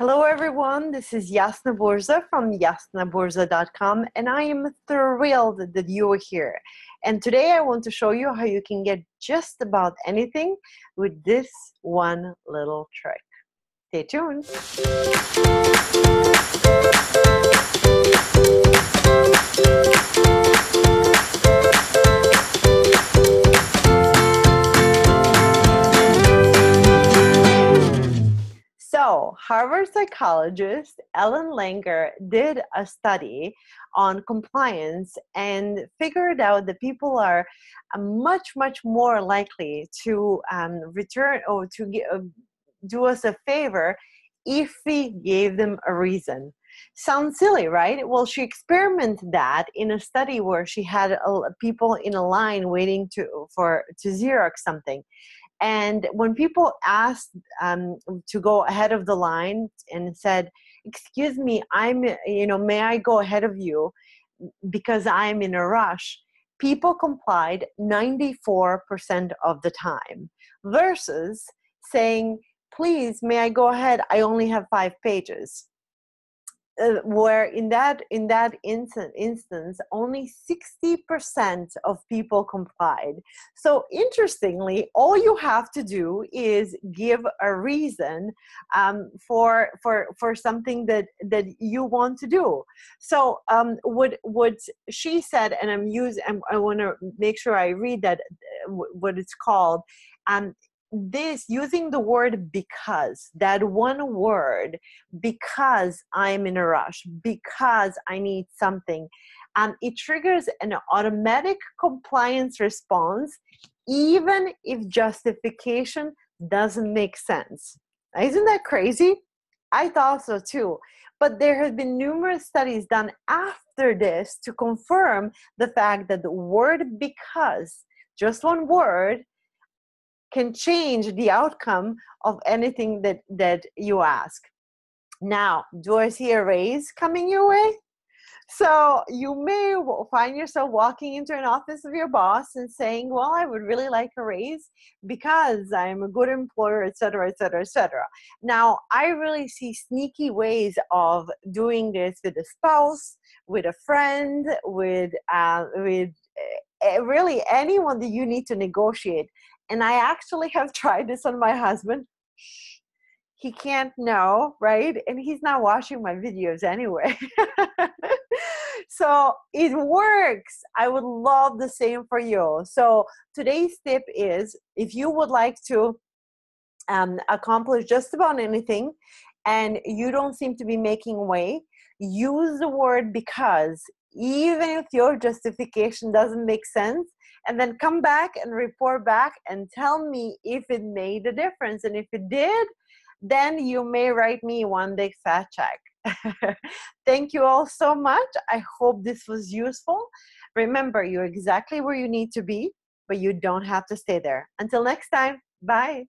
Hello, everyone. This is Jasna Burza from jasnaburza.com, and I am thrilled that you are here. And today I want to show you how you can get just about anything with this one little trick. Stay tuned. So, Harvard psychologist Ellen Langer did a study on compliance and figured out that people are uh, much, much more likely to um, return or to uh, do us a favor if we gave them a reason. Sounds silly, right? Well, she experimented that in a study where she had people in a line waiting to for to Xerox something, and when people asked um, to go ahead of the line and said, "Excuse me, I'm you know, may I go ahead of you because I'm in a rush?" People complied 94% of the time, versus saying, "Please, may I go ahead? I only have five pages." Uh, where in that in that instant instance only 60% of people complied. So interestingly all you have to do is give a reason um, for for for something that that you want to do. So um, what what she said and i'm using i want to make sure i read that uh, what it's called um, this using the word because that one word because i'm in a rush because i need something um, it triggers an automatic compliance response even if justification doesn't make sense. Isn't that crazy? I thought so too. But there have been numerous studies done after this to confirm the fact that the word because just one word can change the outcome of anything that that you ask. Now do i see a raise coming your way. So you may find yourself walking into an office of your boss and saying well i would really like a raise because i'm a good employer etc etc etc now i really see sneaky ways of doing this with a spouse with a friend with uh, with uh, really anyone that you need to negotiate and I actually have tried this on my husband. He can't know, right? And he's not watching my videos anyway. so it works. I would love the same for you. So today's tip is if you would like to um, accomplish just about anything and you don't seem to be making way, use the word because even if your justification doesn't make sense and then come back and report back and tell me if it made a difference. And if it did, then you may write me one big fat check. Thank you all so much. I hope this was useful. Remember, you're exactly where you need to be, but you don't have to stay there. Until next time, bye.